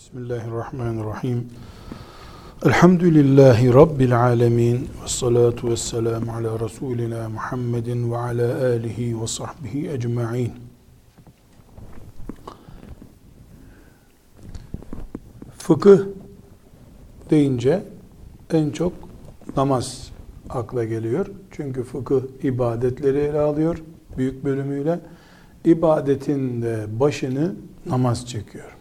Bismillahirrahmanirrahim. Elhamdülillahi Rabbil alemin. Ve salatu ve selamu ala Resulina Muhammedin ve ala alihi ve sahbihi ecma'in. Fıkıh deyince en çok namaz akla geliyor. Çünkü fıkıh ibadetleri ele alıyor büyük bölümüyle. İbadetin de başını namaz çekiyor.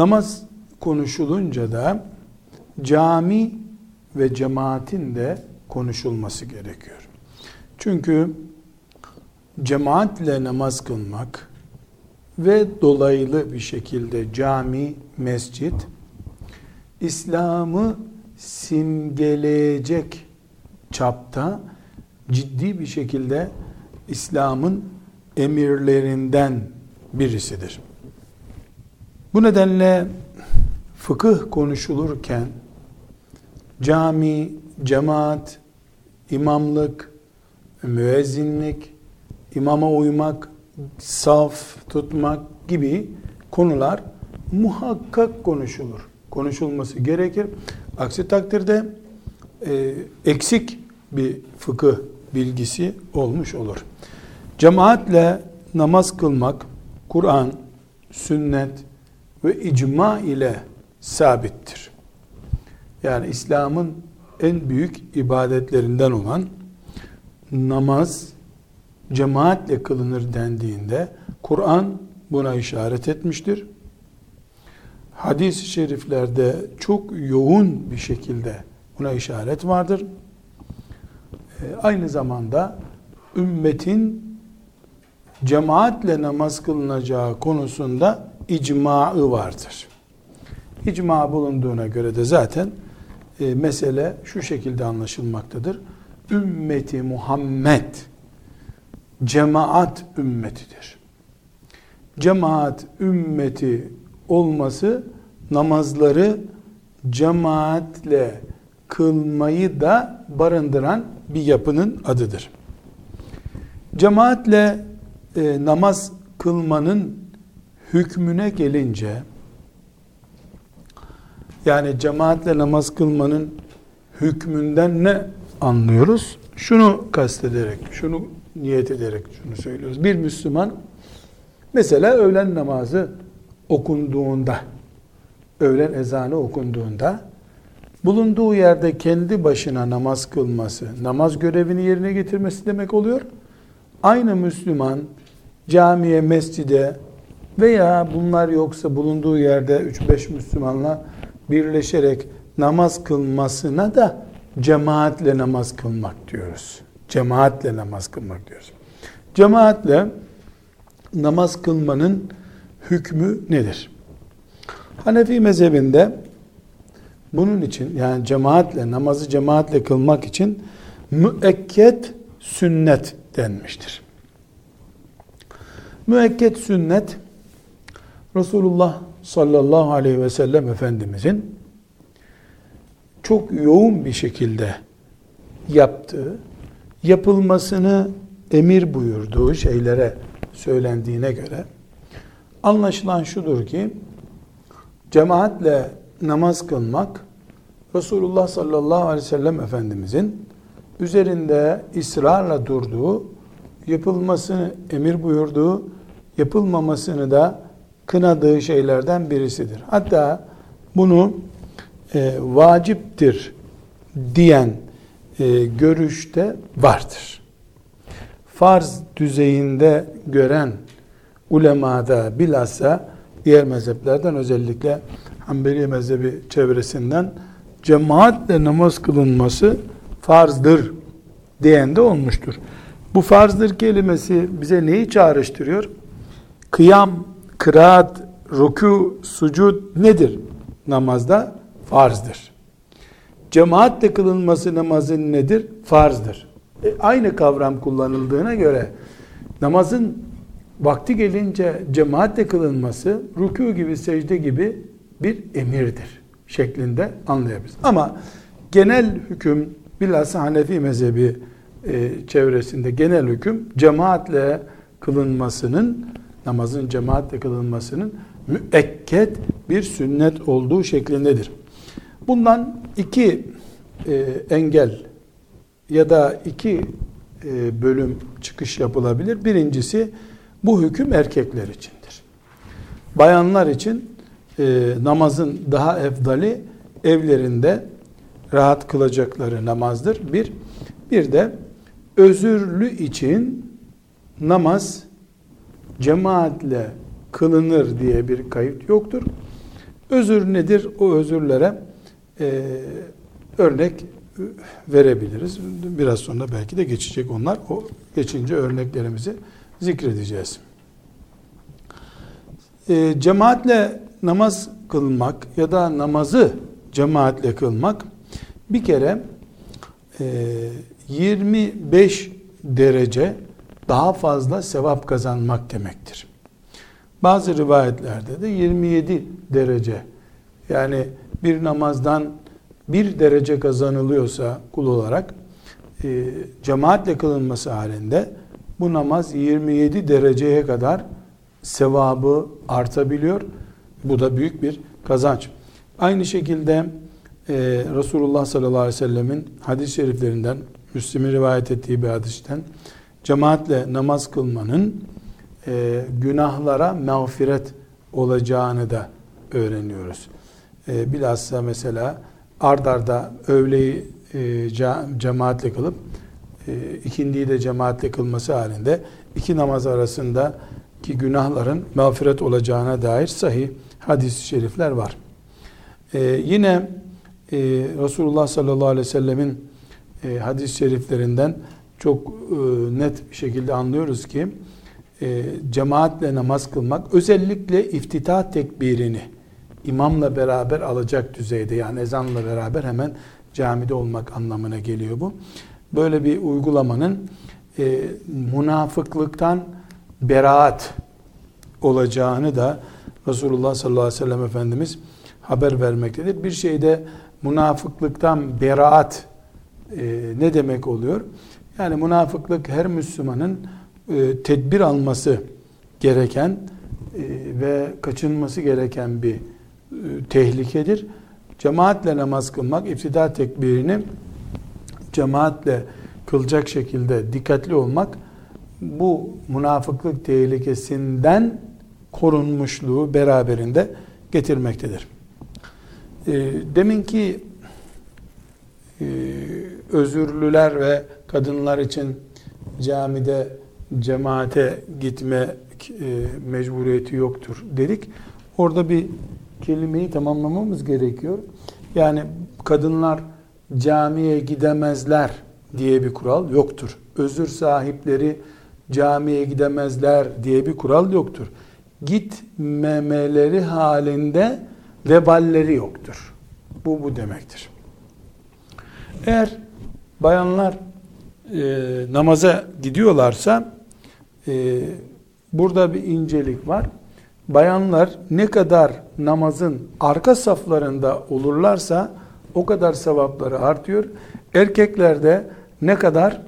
Namaz konuşulunca da cami ve cemaatin de konuşulması gerekiyor. Çünkü cemaatle namaz kılmak ve dolaylı bir şekilde cami, mescit İslam'ı simgeleyecek çapta ciddi bir şekilde İslam'ın emirlerinden birisidir. Bu nedenle fıkıh konuşulurken cami, cemaat, imamlık, müezzinlik, imama uymak, saf tutmak gibi konular muhakkak konuşulur. Konuşulması gerekir. Aksi takdirde e, eksik bir fıkıh bilgisi olmuş olur. Cemaatle namaz kılmak, Kur'an, sünnet ve icma ile sabittir. Yani İslam'ın en büyük ibadetlerinden olan namaz cemaatle kılınır dendiğinde Kur'an buna işaret etmiştir. Hadis-i şeriflerde çok yoğun bir şekilde buna işaret vardır. E, aynı zamanda ümmetin cemaatle namaz kılınacağı konusunda icmaı vardır. İcma bulunduğuna göre de zaten e, mesele şu şekilde anlaşılmaktadır. Ümmeti Muhammed cemaat ümmetidir. Cemaat ümmeti olması namazları cemaatle kılmayı da barındıran bir yapının adıdır. Cemaatle e, namaz kılmanın hükmüne gelince yani cemaatle namaz kılmanın hükmünden ne anlıyoruz? Şunu kastederek, şunu niyet ederek şunu söylüyoruz. Bir Müslüman mesela öğlen namazı okunduğunda, öğlen ezanı okunduğunda bulunduğu yerde kendi başına namaz kılması, namaz görevini yerine getirmesi demek oluyor. Aynı Müslüman camiye, mescide veya bunlar yoksa bulunduğu yerde 3-5 Müslümanla birleşerek namaz kılmasına da cemaatle namaz kılmak diyoruz. Cemaatle namaz kılmak diyoruz. Cemaatle namaz kılmanın hükmü nedir? Hanefi mezhebinde bunun için yani cemaatle namazı cemaatle kılmak için müekket sünnet denmiştir. Müekket sünnet Resulullah sallallahu aleyhi ve sellem Efendimizin çok yoğun bir şekilde yaptığı, yapılmasını emir buyurduğu şeylere söylendiğine göre anlaşılan şudur ki cemaatle namaz kılmak Resulullah sallallahu aleyhi ve sellem Efendimizin üzerinde ısrarla durduğu, yapılmasını emir buyurduğu, yapılmamasını da kınadığı şeylerden birisidir. Hatta bunu e, vaciptir diyen e, görüşte vardır. Farz düzeyinde gören ulemada bilhassa diğer mezheplerden özellikle Hanbeli mezhebi çevresinden cemaatle namaz kılınması farzdır diyen de olmuştur. Bu farzdır kelimesi bize neyi çağrıştırıyor? Kıyam, kıraat, ruku, sucud nedir? Namazda farzdır. Cemaatle kılınması namazın nedir? Farzdır. E, aynı kavram kullanıldığına göre namazın vakti gelince cemaatle kılınması ruku gibi secde gibi bir emirdir şeklinde anlayabiliriz. Ama genel hüküm bilhassa Hanefi mezhebi e, çevresinde genel hüküm cemaatle kılınmasının namazın cemaatle kılınmasının müekket bir sünnet olduğu şeklindedir. Bundan iki e, engel ya da iki e, bölüm çıkış yapılabilir. Birincisi bu hüküm erkekler içindir. Bayanlar için e, namazın daha efdali evlerinde rahat kılacakları namazdır. Bir, bir de özürlü için namaz cemaatle kılınır diye bir kayıt yoktur. Özür nedir? O özürlere e, örnek verebiliriz. Biraz sonra belki de geçecek onlar. O geçince örneklerimizi zikredeceğiz. E, cemaatle namaz kılmak ya da namazı cemaatle kılmak bir kere e, 25 derece daha fazla sevap kazanmak demektir. Bazı rivayetlerde de 27 derece yani bir namazdan bir derece kazanılıyorsa kul olarak e, cemaatle kılınması halinde bu namaz 27 dereceye kadar sevabı artabiliyor. Bu da büyük bir kazanç. Aynı şekilde e, Resulullah sallallahu aleyhi ve sellemin hadis-i şeriflerinden, Müslim'in rivayet ettiği bir hadisten cemaatle namaz kılmanın e, günahlara mağfiret olacağını da öğreniyoruz. E, bilhassa mesela ardarda öğleyi e, cemaatle kılıp e, ikindiyi de cemaatle kılması halinde iki namaz arasında ki günahların mağfiret olacağına dair sahih hadis-i şerifler var. Ee, yine e, Resulullah sallallahu aleyhi ve sellemin e, hadis-i şeriflerinden çok e, net bir şekilde anlıyoruz ki e, cemaatle namaz kılmak özellikle iftitah tekbirini imamla beraber alacak düzeyde yani ezanla beraber hemen camide olmak anlamına geliyor bu. Böyle bir uygulamanın e, münafıklıktan beraat olacağını da Resulullah sallallahu aleyhi ve sellem Efendimiz haber vermektedir. Bir şeyde münafıklıktan beraat e, ne demek oluyor? Yani münafıklık her Müslümanın e, tedbir alması gereken e, ve kaçınması gereken bir e, tehlikedir. Cemaatle namaz kılmak, iftida tekbirini cemaatle kılacak şekilde dikkatli olmak bu münafıklık tehlikesinden korunmuşluğu beraberinde getirmektedir. E, deminki e, özürlüler ve kadınlar için camide cemaate gitme e, mecburiyeti yoktur dedik. Orada bir kelimeyi tamamlamamız gerekiyor. Yani kadınlar camiye gidemezler diye bir kural yoktur. Özür sahipleri camiye gidemezler diye bir kural yoktur. Gitmemeleri halinde veballeri yoktur. Bu bu demektir. Eğer bayanlar namaza gidiyorlarsa e, burada bir incelik var. Bayanlar ne kadar namazın arka saflarında olurlarsa o kadar sevapları artıyor. Erkekler de ne kadar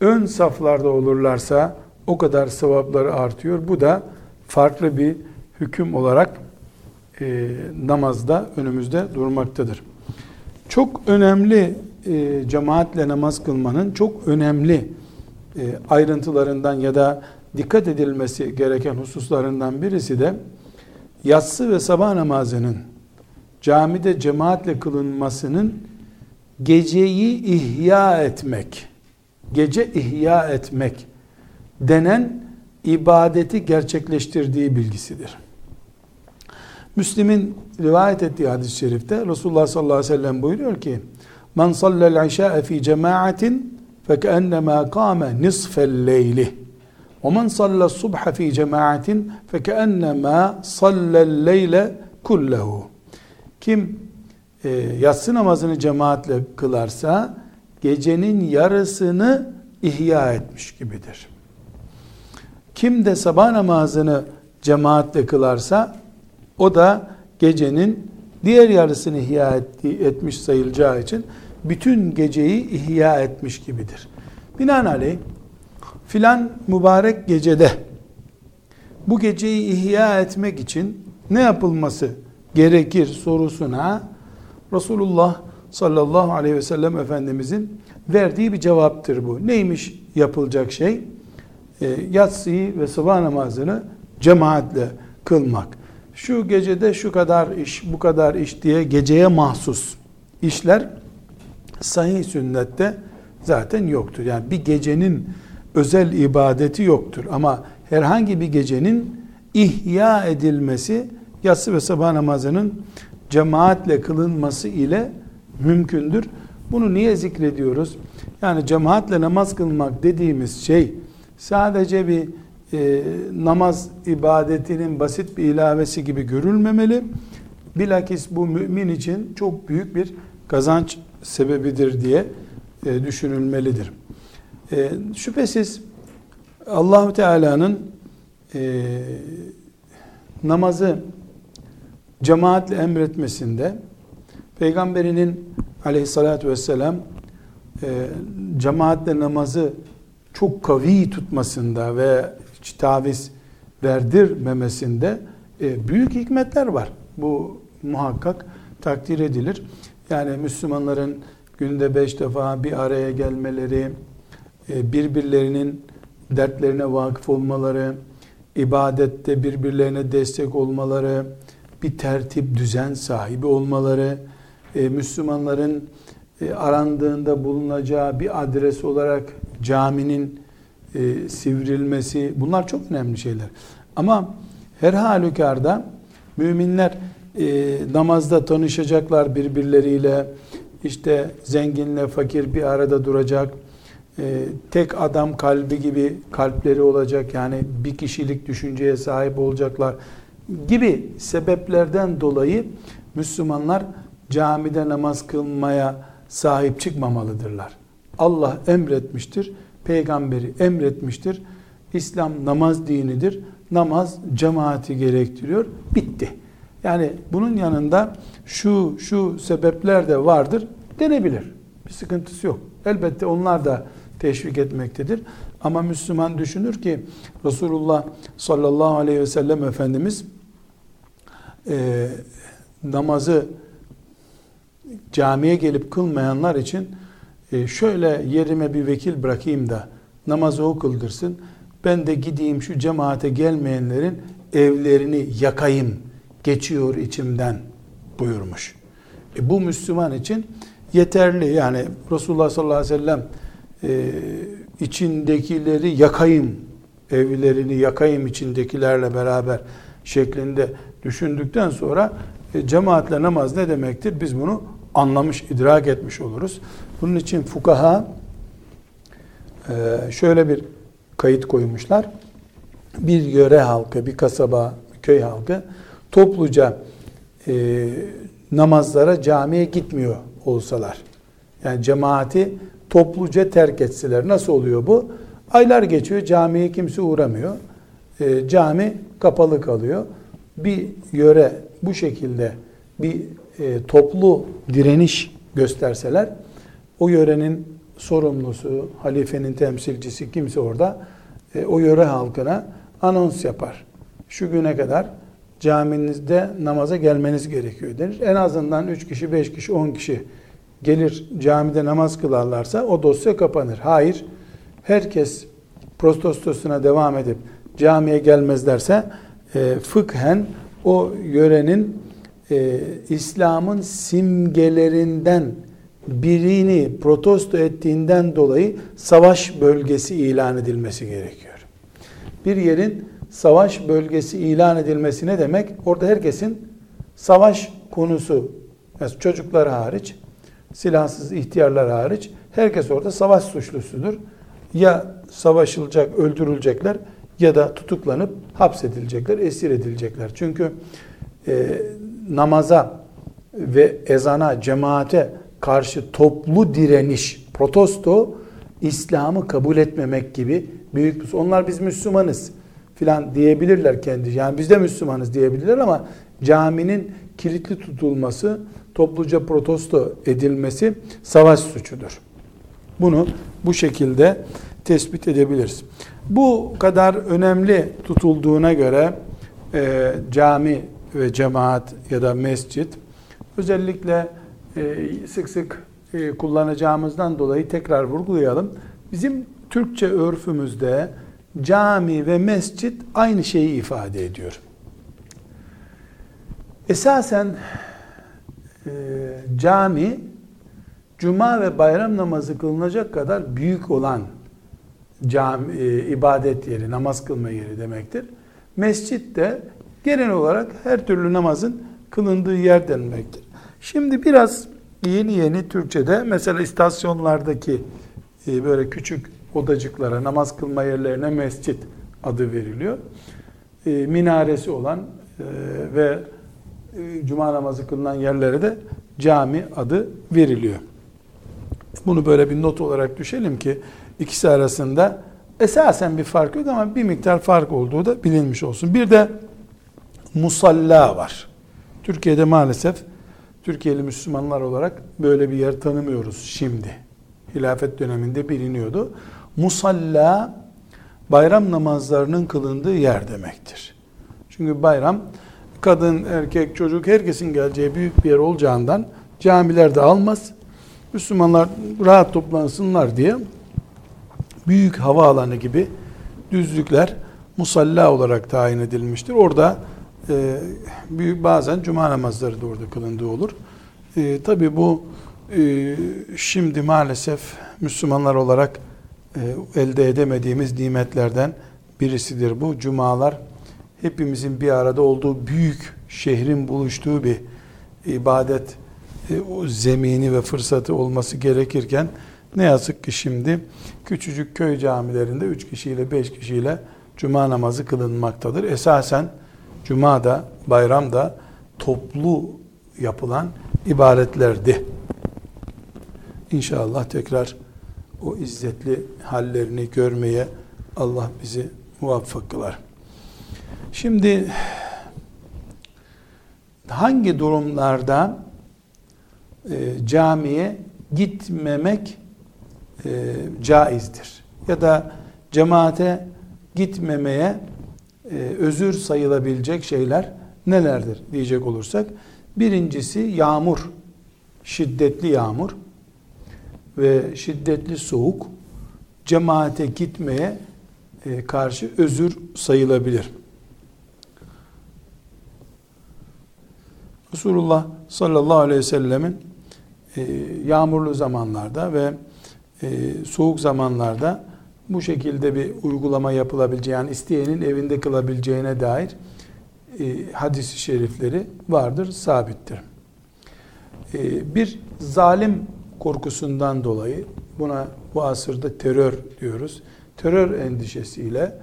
ön saflarda olurlarsa o kadar sevapları artıyor. Bu da farklı bir hüküm olarak e, namazda önümüzde durmaktadır. Çok önemli e, cemaatle namaz kılmanın çok önemli e, ayrıntılarından ya da dikkat edilmesi gereken hususlarından birisi de yatsı ve sabah namazının camide cemaatle kılınmasının geceyi ihya etmek, gece ihya etmek denen ibadeti gerçekleştirdiği bilgisidir. Müslim'in rivayet ettiği hadis-i şerifte Resulullah sallallahu aleyhi ve sellem buyuruyor ki Men sallel işâ'e fi cemaatin fekeennemâ kâme nisfel leyli ve men sallel subha fi cemaatin fekeennemâ sallel leyle kullehu kim e, yatsı namazını cemaatle kılarsa gecenin yarısını ihya etmiş gibidir. Kim de sabah namazını cemaatle kılarsa o da gecenin diğer yarısını ihya etmiş sayılacağı için bütün geceyi ihya etmiş gibidir. Binaenaleyh filan mübarek gecede bu geceyi ihya etmek için ne yapılması gerekir sorusuna Resulullah sallallahu aleyhi ve sellem Efendimizin verdiği bir cevaptır bu. Neymiş yapılacak şey? E, yatsıyı ve sabah namazını cemaatle kılmak. Şu gecede şu kadar iş, bu kadar iş diye geceye mahsus işler sahih sünnette zaten yoktur. Yani bir gecenin özel ibadeti yoktur. Ama herhangi bir gecenin ihya edilmesi yatsı ve sabah namazının cemaatle kılınması ile mümkündür. Bunu niye zikrediyoruz? Yani cemaatle namaz kılmak dediğimiz şey sadece bir e, namaz ibadetinin basit bir ilavesi gibi görülmemeli. Bilakis bu mümin için çok büyük bir kazanç sebebidir diye e, düşünülmelidir. E, şüphesiz allah Teala'nın e, namazı cemaatle emretmesinde Peygamberinin aleyhissalatü vesselam e, cemaatle namazı çok kavi tutmasında ve hiç taviz verdirmemesinde e, büyük hikmetler var. Bu muhakkak takdir edilir. Yani Müslümanların günde beş defa bir araya gelmeleri, e, birbirlerinin dertlerine vakıf olmaları, ibadette birbirlerine destek olmaları, bir tertip, düzen sahibi olmaları, e, Müslümanların e, arandığında bulunacağı bir adres olarak caminin sivrilmesi bunlar çok önemli şeyler. Ama her halükarda müminler e, namazda tanışacaklar birbirleriyle işte zenginle fakir bir arada duracak e, tek adam kalbi gibi kalpleri olacak yani bir kişilik düşünceye sahip olacaklar gibi sebeplerden dolayı Müslümanlar camide namaz kılmaya sahip çıkmamalıdırlar. Allah emretmiştir, peygamberi emretmiştir. İslam namaz dinidir. Namaz cemaati gerektiriyor. Bitti. Yani bunun yanında şu şu sebepler de vardır denebilir. Bir sıkıntısı yok. Elbette onlar da teşvik etmektedir. Ama Müslüman düşünür ki Resulullah sallallahu aleyhi ve sellem Efendimiz e, namazı camiye gelip kılmayanlar için e, şöyle yerime bir vekil bırakayım da namazı o kıldırsın. Ben de gideyim şu cemaate gelmeyenlerin evlerini yakayım geçiyor içimden buyurmuş. E, bu Müslüman için yeterli. Yani Resulullah sallallahu aleyhi ve sellem e, içindekileri yakayım, evlerini yakayım içindekilerle beraber şeklinde düşündükten sonra e, cemaatle namaz ne demektir? Biz bunu anlamış, idrak etmiş oluruz. Bunun için fukaha e, şöyle bir kayıt koymuşlar. Bir yöre halkı, bir kasaba, bir köy halkı topluca e, namazlara camiye gitmiyor olsalar. Yani cemaati topluca terk etseler. Nasıl oluyor bu? Aylar geçiyor, camiye kimse uğramıyor. E, cami kapalı kalıyor. Bir yöre bu şekilde bir e, toplu direniş gösterseler, o yörenin sorumlusu, halifenin temsilcisi kimse orada e, o yöre halkına anons yapar. Şu güne kadar caminizde namaza gelmeniz gerekiyor denir. En azından 3 kişi, 5 kişi, 10 kişi gelir camide namaz kılarlarsa o dosya kapanır. Hayır, herkes prostostosuna devam edip camiye gelmezlerse e, fıkhen o yörenin e, İslam'ın simgelerinden birini protesto ettiğinden dolayı savaş bölgesi ilan edilmesi gerekiyor. Bir yerin savaş bölgesi ilan edilmesi ne demek? Orada herkesin savaş konusu, yani çocuklar hariç, silahsız ihtiyarlar hariç herkes orada savaş suçlusudur. Ya savaşılacak, öldürülecekler ya da tutuklanıp hapsedilecekler, esir edilecekler. Çünkü e, namaza ve ezana, cemaate karşı toplu direniş, protesto İslam'ı kabul etmemek gibi büyük bir onlar biz Müslümanız filan diyebilirler kendi. Yani biz de Müslümanız diyebilirler ama caminin kilitli tutulması, topluca protesto edilmesi savaş suçudur. Bunu bu şekilde tespit edebiliriz. Bu kadar önemli tutulduğuna göre e, cami ve cemaat ya da mescit özellikle e, sık sık e, kullanacağımızdan dolayı tekrar vurgulayalım. Bizim Türkçe örfümüzde cami ve mescit aynı şeyi ifade ediyor. Esasen e, cami cuma ve bayram namazı kılınacak kadar büyük olan cami, e, ibadet yeri, namaz kılma yeri demektir. Mescit de genel olarak her türlü namazın kılındığı yer denmektir. Şimdi biraz yeni yeni Türkçe'de mesela istasyonlardaki e, böyle küçük odacıklara, namaz kılma yerlerine mescit adı veriliyor. E, minaresi olan e, ve e, cuma namazı kılınan yerlere de cami adı veriliyor. Bunu böyle bir not olarak düşelim ki ikisi arasında esasen bir fark yok ama bir miktar fark olduğu da bilinmiş olsun. Bir de musalla var. Türkiye'de maalesef Türkiye'li Müslümanlar olarak böyle bir yer tanımıyoruz şimdi. Hilafet döneminde biliniyordu. Musalla bayram namazlarının kılındığı yer demektir. Çünkü bayram kadın, erkek, çocuk herkesin geleceği büyük bir yer olacağından camilerde almaz. Müslümanlar rahat toplansınlar diye büyük havaalanı gibi düzlükler musalla olarak tayin edilmiştir. Orada e, bazen cuma namazları da orada kılındığı olur. E, Tabi bu e, şimdi maalesef Müslümanlar olarak elde edemediğimiz nimetlerden birisidir bu. Cumalar hepimizin bir arada olduğu büyük şehrin buluştuğu bir ibadet e, o zemini ve fırsatı olması gerekirken ne yazık ki şimdi küçücük köy camilerinde 3 kişiyle 5 kişiyle cuma namazı kılınmaktadır. Esasen cuma da bayram da toplu yapılan ibadetlerdi. İnşallah tekrar o izzetli hallerini görmeye Allah bizi muvaffak kılar. Şimdi hangi durumlarda e, camiye gitmemek e, caizdir? Ya da cemaate gitmemeye e, özür sayılabilecek şeyler nelerdir diyecek olursak birincisi yağmur şiddetli yağmur ve şiddetli soğuk cemaate gitmeye e, karşı özür sayılabilir. Resulullah sallallahu aleyhi ve sellemin e, yağmurlu zamanlarda ve e, soğuk zamanlarda bu şekilde bir uygulama yapılabileceği yani isteyenin evinde kılabileceğine dair hadis-i şerifleri vardır, sabittir. bir zalim korkusundan dolayı buna bu asırda terör diyoruz. Terör endişesiyle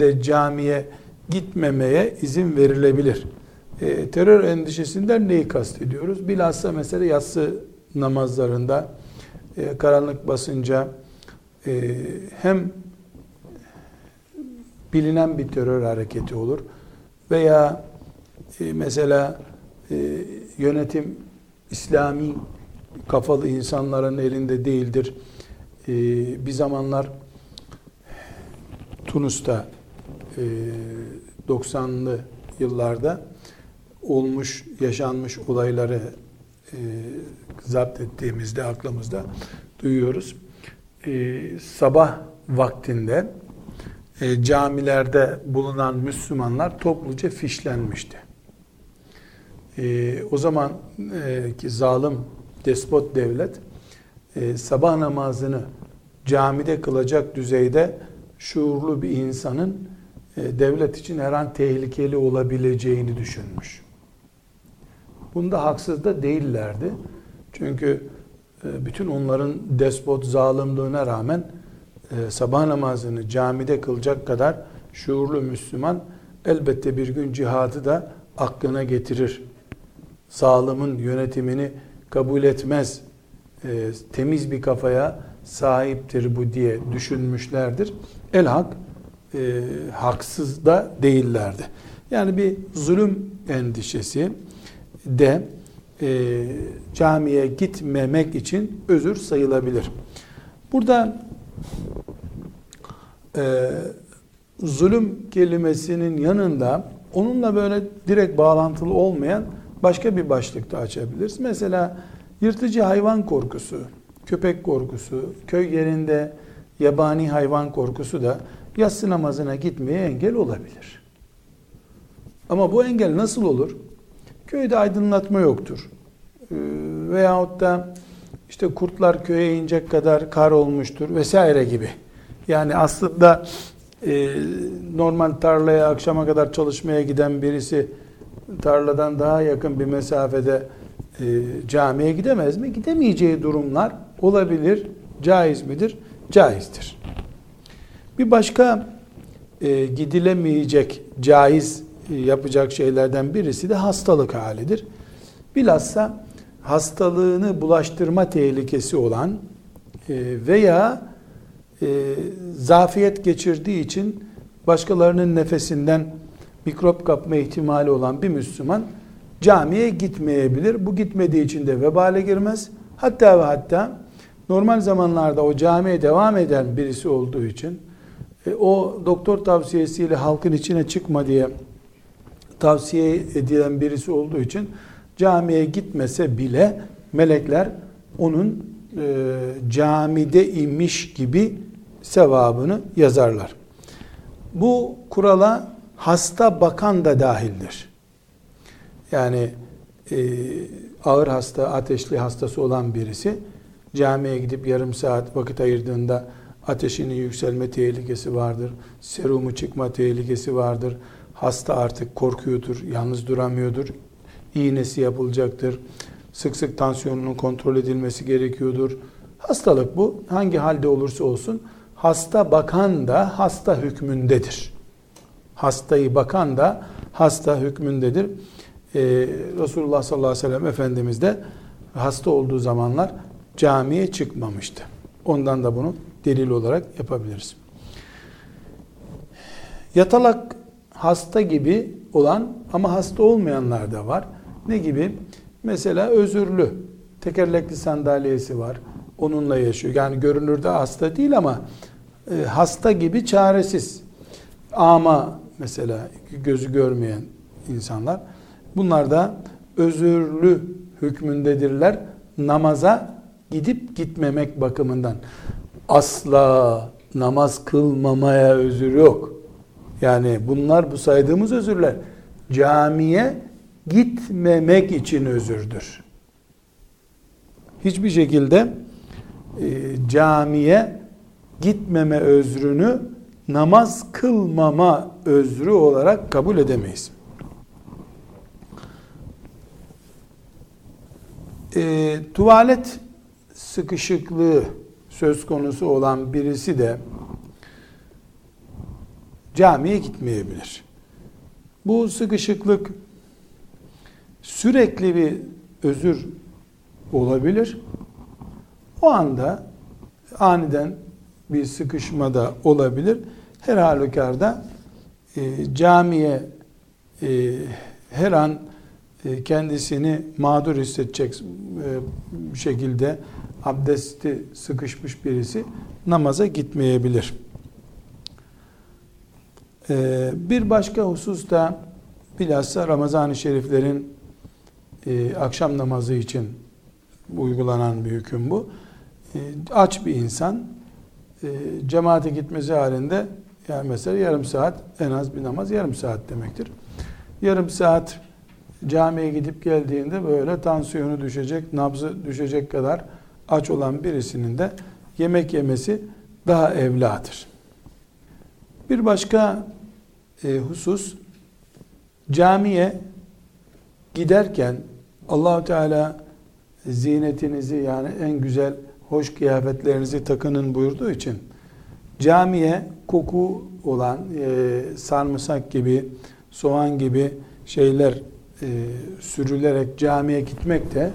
de camiye gitmemeye izin verilebilir. E, terör endişesinden neyi kastediyoruz? Bilhassa mesela yatsı namazlarında e, karanlık basınca e, hem bilinen bir terör hareketi olur veya e, mesela e, yönetim İslami kafalı insanların elinde değildir. Ee, bir zamanlar Tunus'ta e, 90'lı yıllarda olmuş, yaşanmış olayları e, zapt ettiğimizde aklımızda duyuyoruz. E, sabah vaktinde e, camilerde bulunan Müslümanlar topluca fişlenmişti. E, o zaman e, ki zalim despot devlet e, sabah namazını camide kılacak düzeyde şuurlu bir insanın e, devlet için her an tehlikeli olabileceğini düşünmüş. Bunda haksız da değillerdi. Çünkü e, bütün onların despot zalimliğine rağmen e, sabah namazını camide kılacak kadar şuurlu Müslüman elbette bir gün cihadı da aklına getirir. Zalimin yönetimini kabul etmez, e, temiz bir kafaya sahiptir bu diye düşünmüşlerdir. Elhak e, haksız da değillerdi. Yani bir zulüm endişesi de e, camiye gitmemek için özür sayılabilir. Burada e, zulüm kelimesinin yanında onunla böyle direkt bağlantılı olmayan başka bir başlıkta açabiliriz. Mesela yırtıcı hayvan korkusu, köpek korkusu, köy yerinde yabani hayvan korkusu da yatsı namazına gitmeye engel olabilir. Ama bu engel nasıl olur? Köyde aydınlatma yoktur. Ee, veyahut da işte kurtlar köye inecek kadar kar olmuştur vesaire gibi. Yani aslında e, normal tarlaya akşama kadar çalışmaya giden birisi tarladan daha yakın bir mesafede e, camiye gidemez mi? Gidemeyeceği durumlar olabilir. Caiz midir? Caizdir. Bir başka e, gidilemeyecek, caiz e, yapacak şeylerden birisi de hastalık halidir. Bilhassa hastalığını bulaştırma tehlikesi olan e, veya e, zafiyet geçirdiği için başkalarının nefesinden mikrop kapma ihtimali olan bir Müslüman camiye gitmeyebilir. Bu gitmediği için de vebale girmez. Hatta ve hatta normal zamanlarda o camiye devam eden birisi olduğu için e, o doktor tavsiyesiyle halkın içine çıkma diye tavsiye edilen birisi olduğu için camiye gitmese bile melekler onun e, camide imiş gibi sevabını yazarlar. Bu kurala hasta bakan da dahildir. Yani e, ağır hasta, ateşli hastası olan birisi camiye gidip yarım saat vakit ayırdığında ateşinin yükselme tehlikesi vardır. Serumu çıkma tehlikesi vardır. Hasta artık korkuyordur, yalnız duramıyordur. İğnesi yapılacaktır. Sık sık tansiyonunun kontrol edilmesi gerekiyordur. Hastalık bu. Hangi halde olursa olsun hasta bakan da hasta hükmündedir. Hastayı bakan da hasta hükmündedir. Ee, Resulullah sallallahu aleyhi ve sellem Efendimiz de hasta olduğu zamanlar camiye çıkmamıştı. Ondan da bunu delil olarak yapabiliriz. Yatalak hasta gibi olan ama hasta olmayanlar da var. Ne gibi? Mesela özürlü, tekerlekli sandalyesi var. Onunla yaşıyor. Yani görünürde hasta değil ama e, hasta gibi çaresiz. Ama mesela gözü görmeyen insanlar. Bunlar da özürlü hükmündedirler. Namaza gidip gitmemek bakımından. Asla namaz kılmamaya özür yok. Yani bunlar bu saydığımız özürler camiye gitmemek için özürdür. Hiçbir şekilde e, camiye gitmeme özrünü namaz kılmama özrü olarak kabul edemeyiz. E, tuvalet sıkışıklığı söz konusu olan birisi de camiye gitmeyebilir. Bu sıkışıklık sürekli bir özür olabilir. O anda aniden bir sıkışma da olabilir. Her halükarda e, camiye e, her an e, kendisini mağdur hissedecek e, şekilde abdesti sıkışmış birisi namaza gitmeyebilir. E, bir başka husus da bilhassa Ramazan-ı Şeriflerin e, akşam namazı için uygulanan bir hüküm bu. E, aç bir insan e, cemaate gitmesi halinde yani mesela yarım saat en az bir namaz yarım saat demektir. Yarım saat camiye gidip geldiğinde böyle tansiyonu düşecek, nabzı düşecek kadar aç olan birisinin de yemek yemesi daha evladır. Bir başka e, husus camiye giderken Allahu Teala zinetinizi yani en güzel hoş kıyafetlerinizi takının buyurduğu için camiye koku olan e, sarımsak gibi, soğan gibi şeyler e, sürülerek camiye gitmek de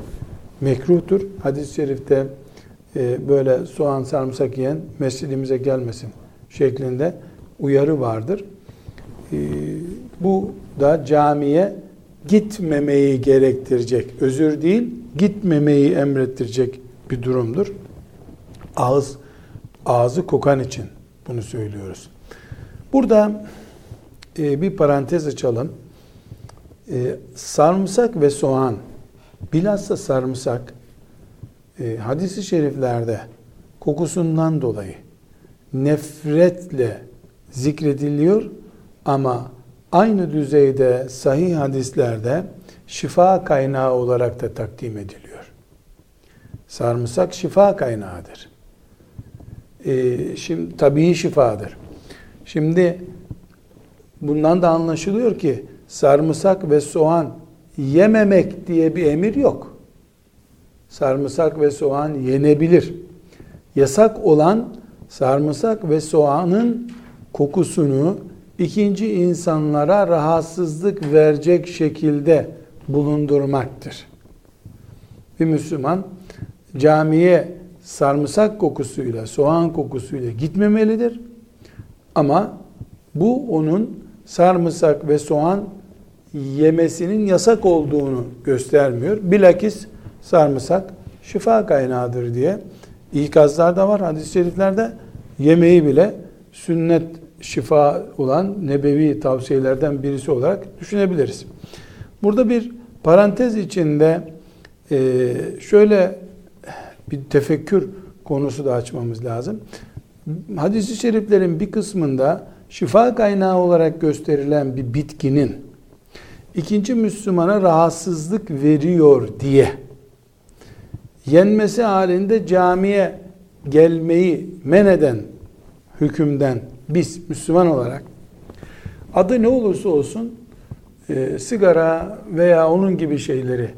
mekruhtur. Hadis-i şerifte e, böyle soğan sarımsak yiyen mescidimize gelmesin şeklinde uyarı vardır. E, bu da camiye gitmemeyi gerektirecek, özür değil, gitmemeyi emrettirecek bir durumdur. Ağız, ağzı kokan için bunu söylüyoruz. Burada e, bir parantez açalım. e, sarımsak ve soğan bilhassa sarımsak e, hadisi şeriflerde kokusundan dolayı nefretle zikrediliyor ama aynı düzeyde sahih hadislerde şifa kaynağı olarak da takdim ediliyor. Sarımsak şifa kaynağıdır. Ee, şimdi tabii şifadır. Şimdi bundan da anlaşılıyor ki sarımsak ve soğan yememek diye bir emir yok. Sarımsak ve soğan yenebilir. Yasak olan sarımsak ve soğanın kokusunu ikinci insanlara rahatsızlık verecek şekilde bulundurmaktır. Bir Müslüman camiye sarımsak kokusuyla, soğan kokusuyla gitmemelidir. Ama bu onun sarımsak ve soğan yemesinin yasak olduğunu göstermiyor. Bilakis sarımsak şifa kaynağıdır diye ikazlar da var hadis-i şeriflerde. Yemeği bile sünnet şifa olan nebevi tavsiyelerden birisi olarak düşünebiliriz. Burada bir parantez içinde şöyle bir tefekkür konusu da açmamız lazım. Hadis-i şeriflerin bir kısmında şifa kaynağı olarak gösterilen bir bitkinin ikinci Müslümana rahatsızlık veriyor diye yenmesi halinde camiye gelmeyi men eden hükümden biz Müslüman olarak adı ne olursa olsun e, sigara veya onun gibi şeyleri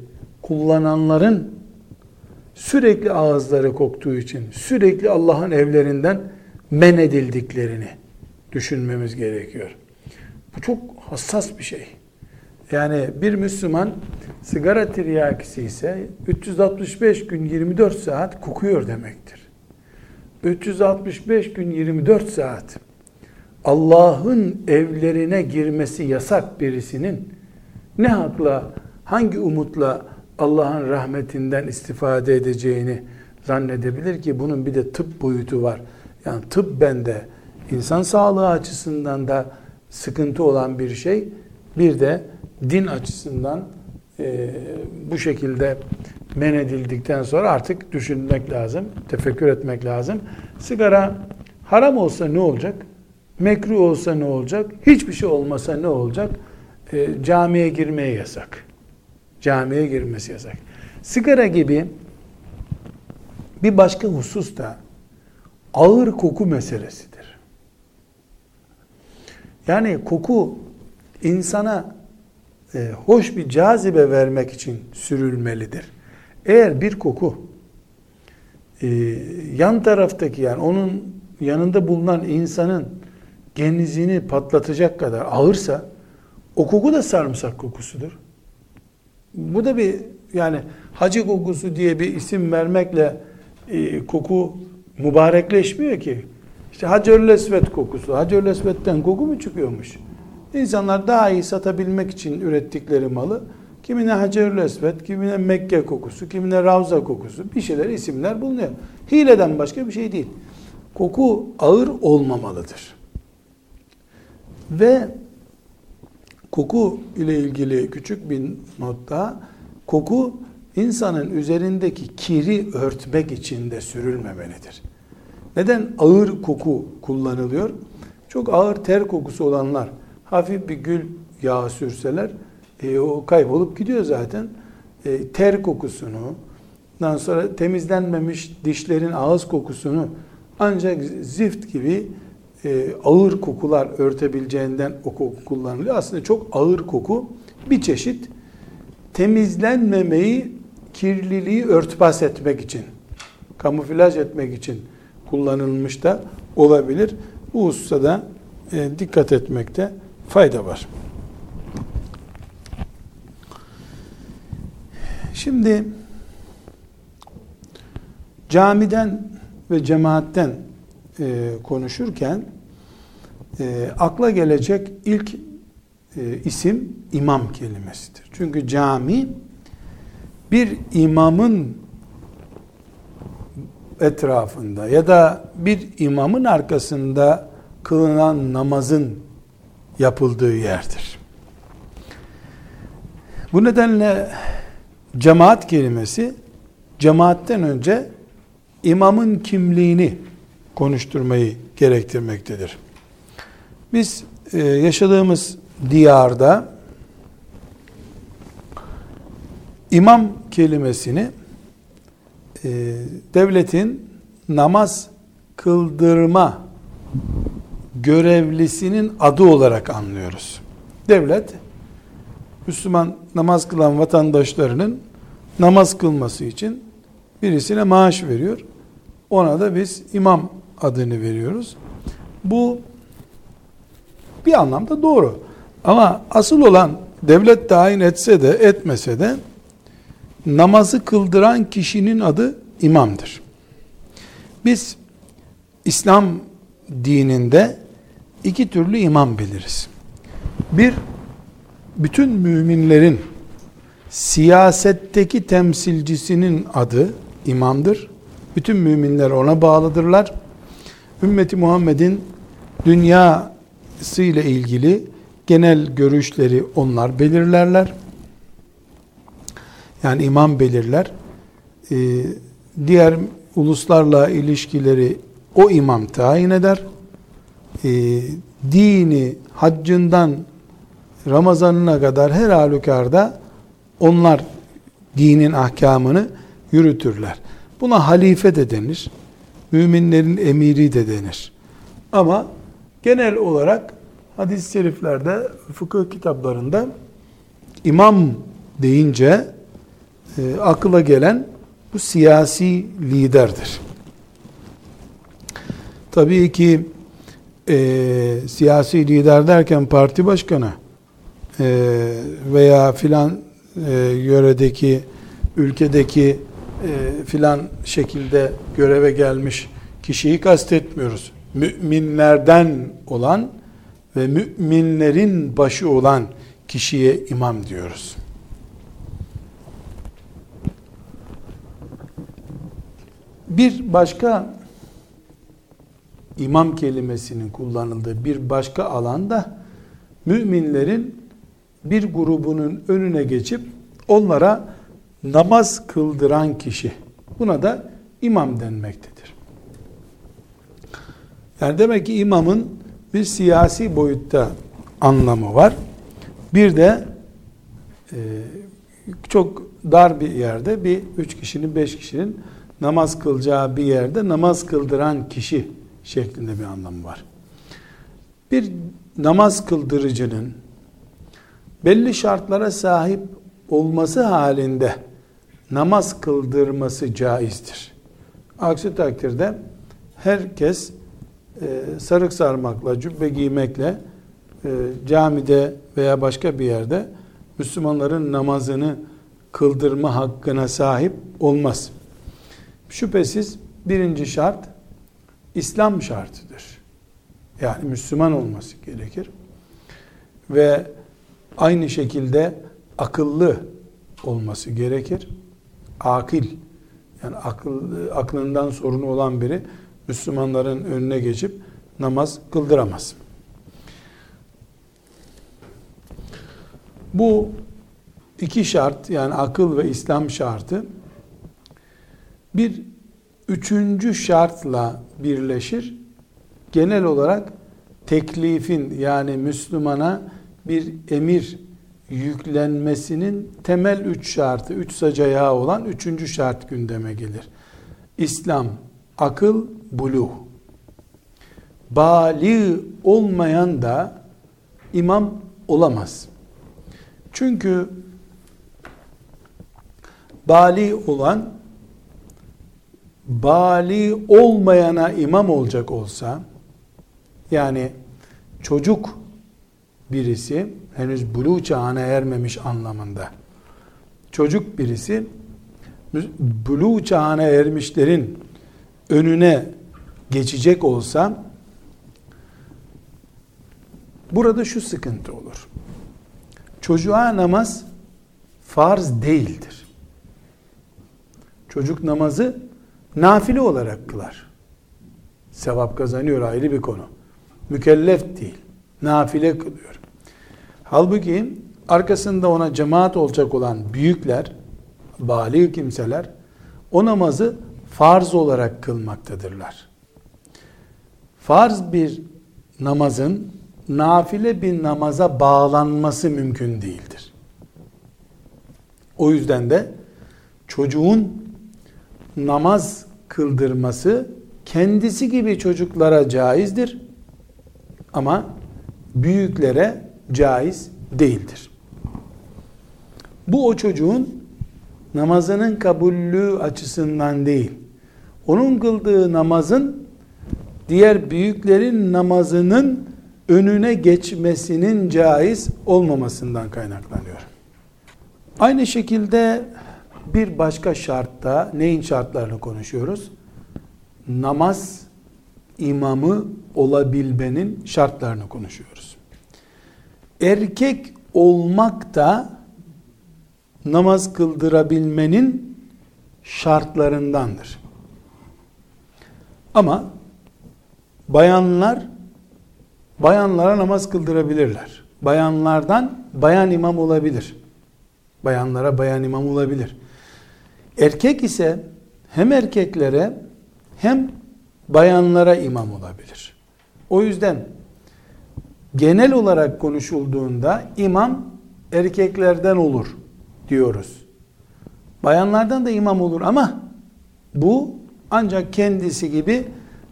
kullananların sürekli ağızları koktuğu için sürekli Allah'ın evlerinden men edildiklerini düşünmemiz gerekiyor. Bu çok hassas bir şey. Yani bir Müslüman sigara tiryakisi ise 365 gün 24 saat kokuyor demektir. 365 gün 24 saat Allah'ın evlerine girmesi yasak birisinin ne hakla, hangi umutla Allah'ın rahmetinden istifade edeceğini zannedebilir ki bunun bir de tıp boyutu var. Yani tıp bende insan sağlığı açısından da sıkıntı olan bir şey. Bir de din açısından e, bu şekilde men edildikten sonra artık düşünmek lazım, tefekkür etmek lazım. Sigara haram olsa ne olacak? Mekruh olsa ne olacak? Hiçbir şey olmasa ne olacak? E, camiye girmeye yasak. Camiye girmesi yasak. Sigara gibi bir başka husus da ağır koku meselesidir. Yani koku insana e, hoş bir cazibe vermek için sürülmelidir. Eğer bir koku e, yan taraftaki yani onun yanında bulunan insanın genizini patlatacak kadar ağırsa o koku da sarımsak kokusudur. Bu da bir yani hacı kokusu diye bir isim vermekle e, koku mübarekleşmiyor ki. İşte Hacerül Esvet kokusu. Hacerül Esvet'ten koku mu çıkıyormuş? İnsanlar daha iyi satabilmek için ürettikleri malı kimine Hacerül Esvet, kimine Mekke kokusu, kimine Ravza kokusu bir şeyler isimler bulunuyor. Hileden başka bir şey değil. Koku ağır olmamalıdır. Ve koku ile ilgili küçük bir notta koku insanın üzerindeki kiri örtmek için de sürülmemelidir. Neden ağır koku kullanılıyor? Çok ağır ter kokusu olanlar hafif bir gül yağı sürseler e, o kaybolup gidiyor zaten. E, ter kokusunu, ondan sonra temizlenmemiş dişlerin ağız kokusunu ancak zift gibi e, ağır kokular örtebileceğinden o koku kullanılıyor. Aslında çok ağır koku bir çeşit temizlenmemeyi, kirliliği örtbas etmek için, kamuflaj etmek için kullanılmış da olabilir. Bu hususta da e, dikkat etmekte fayda var. Şimdi camiden ve cemaatten e, konuşurken e, akla gelecek ilk e, isim imam kelimesidir. Çünkü cami bir imamın etrafında ya da bir imamın arkasında kılınan namazın yapıldığı yerdir. Bu nedenle cemaat kelimesi cemaatten önce imamın kimliğini konuşturmayı gerektirmektedir. Biz e, yaşadığımız diyarda imam kelimesini e, devletin namaz kıldırma görevlisinin adı olarak anlıyoruz. Devlet Müslüman namaz kılan vatandaşlarının namaz kılması için birisine maaş veriyor. Ona da biz imam adını veriyoruz. Bu bir anlamda doğru. Ama asıl olan devlet tayin etse de etmese de namazı kıldıran kişinin adı imamdır. Biz İslam dininde iki türlü imam biliriz. Bir, bütün müminlerin siyasetteki temsilcisinin adı imamdır. Bütün müminler ona bağlıdırlar. Ümmeti Muhammed'in dünyası ile ilgili genel görüşleri onlar belirlerler. Yani imam belirler. Ee, diğer uluslarla ilişkileri o imam tayin eder. Ee, dini haccından Ramazanına kadar her halükarda onlar dinin ahkamını yürütürler. Buna halife de denir. Müminlerin emiri de denir. Ama genel olarak hadis-i şeriflerde, fıkıh kitaplarında imam deyince e, akıla gelen bu siyasi liderdir. Tabii ki e, siyasi lider derken parti başkanı e, veya filan e, yöredeki ülkedeki e, filan şekilde göreve gelmiş kişiyi kastetmiyoruz. Müminlerden olan ve müminlerin başı olan kişiye imam diyoruz. Bir başka imam kelimesinin kullanıldığı bir başka alanda müminlerin bir grubunun önüne geçip onlara namaz kıldıran kişi. Buna da imam denmektedir. Yani demek ki imamın bir siyasi boyutta anlamı var. Bir de e, çok dar bir yerde bir üç kişinin beş kişinin namaz kılacağı bir yerde namaz kıldıran kişi şeklinde bir anlamı var. Bir namaz kıldırıcının belli şartlara sahip olması halinde namaz kıldırması caizdir. Aksi takdirde herkes e, sarık sarmakla, cübbe giymekle e, camide veya başka bir yerde Müslümanların namazını kıldırma hakkına sahip olmaz. Şüphesiz birinci şart İslam şartıdır. Yani Müslüman olması gerekir. Ve aynı şekilde akıllı olması gerekir. Akil yani akıl, aklından sorunu olan biri Müslümanların önüne geçip namaz kıldıramaz. Bu iki şart yani akıl ve İslam şartı bir üçüncü şartla birleşir. Genel olarak teklifin yani Müslümana bir emir yüklenmesinin temel üç şartı, üç sacayağı olan üçüncü şart gündeme gelir. İslam, akıl, buluğ. Bali olmayan da imam olamaz. Çünkü bali olan bali olmayana imam olacak olsa yani çocuk birisi henüz buluğ çağına ermemiş anlamında çocuk birisi buluğ çağına ermişlerin önüne geçecek olsa burada şu sıkıntı olur. Çocuğa namaz farz değildir. Çocuk namazı nafile olarak kılar. Sevap kazanıyor ayrı bir konu. Mükellef değil. Nafile kılıyor. Halbuki arkasında ona cemaat olacak olan büyükler, bali kimseler o namazı farz olarak kılmaktadırlar. Farz bir namazın nafile bir namaza bağlanması mümkün değildir. O yüzden de çocuğun namaz kıldırması kendisi gibi çocuklara caizdir. Ama büyüklere caiz değildir. Bu o çocuğun namazının kabullü açısından değil, onun kıldığı namazın diğer büyüklerin namazının önüne geçmesinin caiz olmamasından kaynaklanıyor. Aynı şekilde bir başka şartta neyin şartlarını konuşuyoruz? Namaz imamı olabilmenin şartlarını konuşuyoruz. Erkek olmak da namaz kıldırabilmenin şartlarındandır. Ama bayanlar bayanlara namaz kıldırabilirler. Bayanlardan bayan imam olabilir. Bayanlara bayan imam olabilir. Erkek ise hem erkeklere hem bayanlara imam olabilir. O yüzden genel olarak konuşulduğunda imam erkeklerden olur diyoruz. Bayanlardan da imam olur ama bu ancak kendisi gibi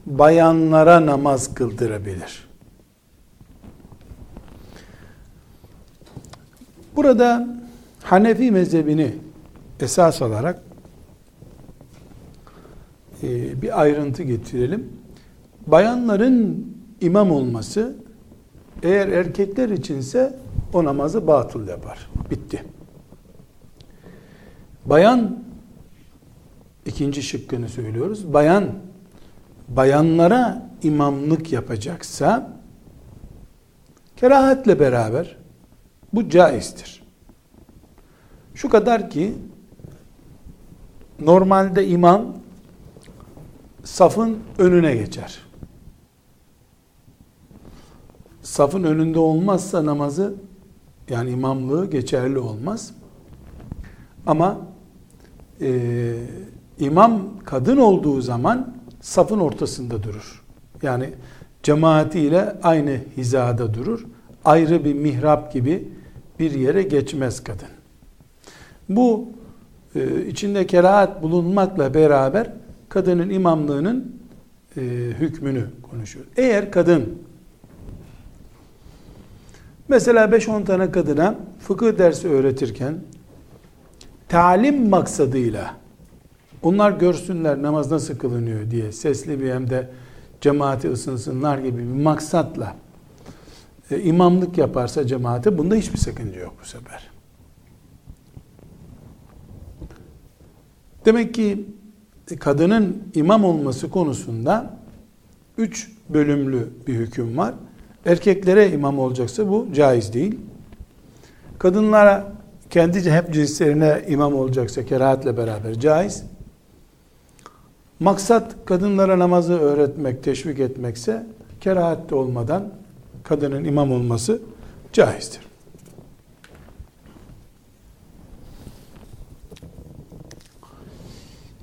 bayanlara namaz kıldırabilir. Burada Hanefi mezhebini esas alarak e, bir ayrıntı getirelim. Bayanların imam olması eğer erkekler içinse o namazı batıl yapar. Bitti. Bayan ikinci şıkkını söylüyoruz. Bayan bayanlara imamlık yapacaksa kerahatle beraber bu caizdir. Şu kadar ki normalde imam safın önüne geçer. Safın önünde olmazsa namazı yani imamlığı geçerli olmaz. Ama e, imam kadın olduğu zaman safın ortasında durur. Yani cemaatiyle aynı hizada durur. Ayrı bir mihrap gibi bir yere geçmez kadın. Bu e, içinde kerahat bulunmakla beraber kadının imamlığının e, hükmünü konuşuyor. Eğer kadın mesela 5-10 tane kadına fıkıh dersi öğretirken talim maksadıyla onlar görsünler namaz nasıl kılınıyor diye sesli bir hem de cemaati ısınsınlar gibi bir maksatla e, imamlık yaparsa cemaate bunda hiçbir sakınca yok bu sefer. Demek ki kadının imam olması konusunda üç bölümlü bir hüküm var. Erkeklere imam olacaksa bu caiz değil. Kadınlara kendi hep cinslerine imam olacaksa kerahatle beraber caiz. Maksat kadınlara namazı öğretmek, teşvik etmekse kerahat olmadan kadının imam olması caizdir.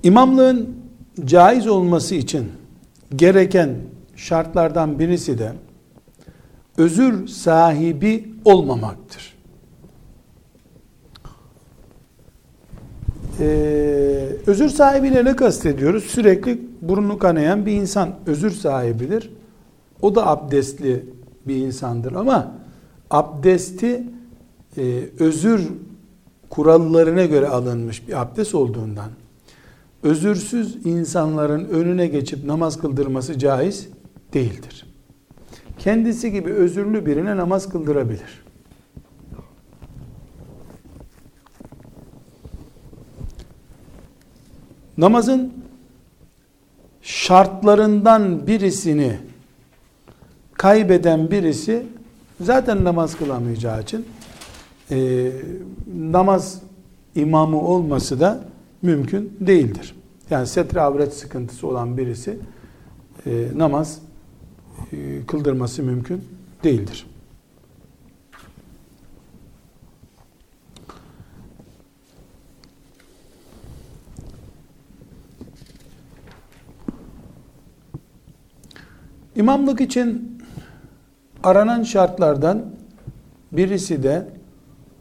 İmamlığın caiz olması için gereken şartlardan birisi de özür sahibi olmamaktır. Ee, özür sahibiyle ne kastediyoruz? Sürekli burnu kanayan bir insan özür sahibidir. O da abdestli bir insandır ama abdesti e, özür kurallarına göre alınmış bir abdest olduğundan özürsüz insanların önüne geçip namaz kıldırması caiz değildir. Kendisi gibi özürlü birine namaz kıldırabilir. Namazın şartlarından birisini kaybeden birisi zaten namaz kılamayacağı için e, namaz imamı olması da mümkün değildir. Yani setre avret sıkıntısı olan birisi e, namaz e, kıldırması mümkün değildir. İmamlık için aranan şartlardan birisi de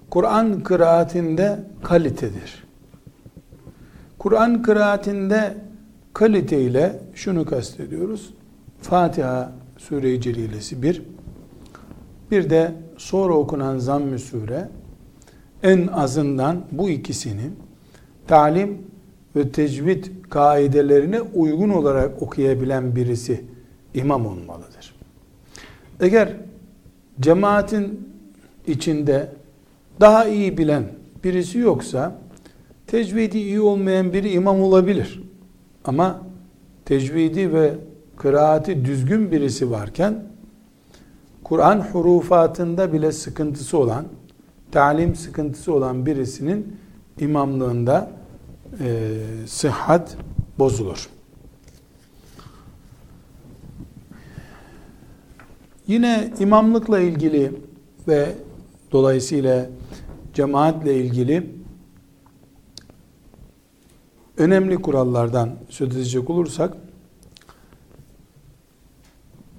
Kur'an kıraatinde kalitedir. Kur'an kıraatinde kalite ile şunu kastediyoruz. Fatiha Sure-i Celilesi bir, bir de sonra okunan zamm-ı sure en azından bu ikisini talim ve tecvid kaidelerine uygun olarak okuyabilen birisi imam olmalıdır. Eğer cemaatin içinde daha iyi bilen birisi yoksa tecvidi iyi olmayan biri imam olabilir. Ama tecvidi ve kıraati düzgün birisi varken Kur'an hurufatında bile sıkıntısı olan, talim sıkıntısı olan birisinin imamlığında e, sıhhat bozulur. Yine imamlıkla ilgili ve dolayısıyla cemaatle ilgili önemli kurallardan söz edecek olursak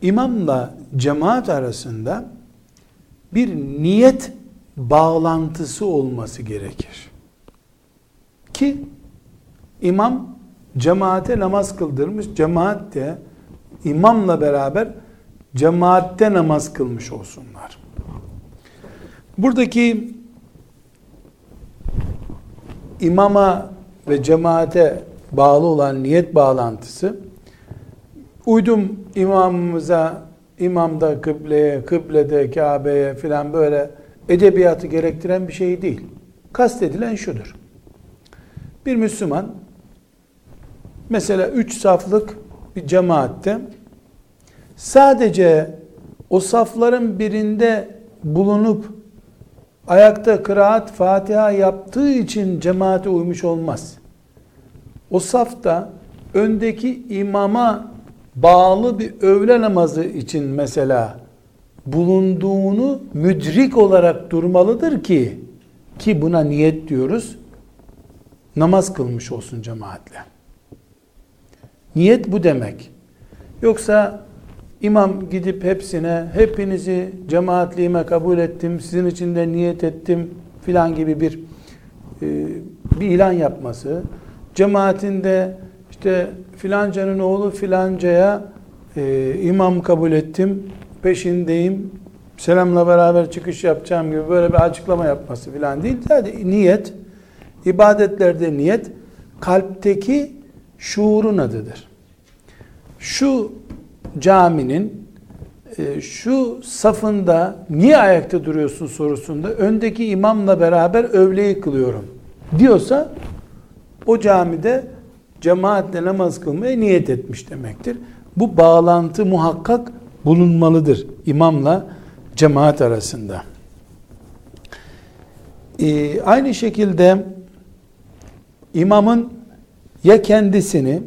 imamla cemaat arasında bir niyet bağlantısı olması gerekir. Ki imam cemaate namaz kıldırmış, cemaat de imamla beraber cemaatte namaz kılmış olsunlar. Buradaki imama ve cemaate bağlı olan niyet bağlantısı uydum imamımıza imamda kıbleye, kıblede Kabe'ye filan böyle edebiyatı gerektiren bir şey değil. Kastedilen şudur. Bir Müslüman mesela üç saflık bir cemaatte sadece o safların birinde bulunup ayakta kıraat Fatiha yaptığı için cemaate uymuş olmaz. O safta öndeki imama bağlı bir öğle namazı için mesela bulunduğunu müdrik olarak durmalıdır ki ki buna niyet diyoruz namaz kılmış olsun cemaatle. Niyet bu demek. Yoksa imam gidip hepsine hepinizi cemaatliğime kabul ettim, sizin için de niyet ettim filan gibi bir e, bir ilan yapması, cemaatinde işte filancanın oğlu filancaya e, imam kabul ettim, peşindeyim, selamla beraber çıkış yapacağım gibi böyle bir açıklama yapması filan değil. Sadece niyet, ibadetlerde niyet, kalpteki şuurun adıdır. Şu caminin e, şu safında niye ayakta duruyorsun sorusunda öndeki imamla beraber övleyi kılıyorum diyorsa o camide cemaatle namaz kılmaya niyet etmiş demektir. Bu bağlantı muhakkak bulunmalıdır imamla cemaat arasında. Ee, aynı şekilde imamın ya kendisini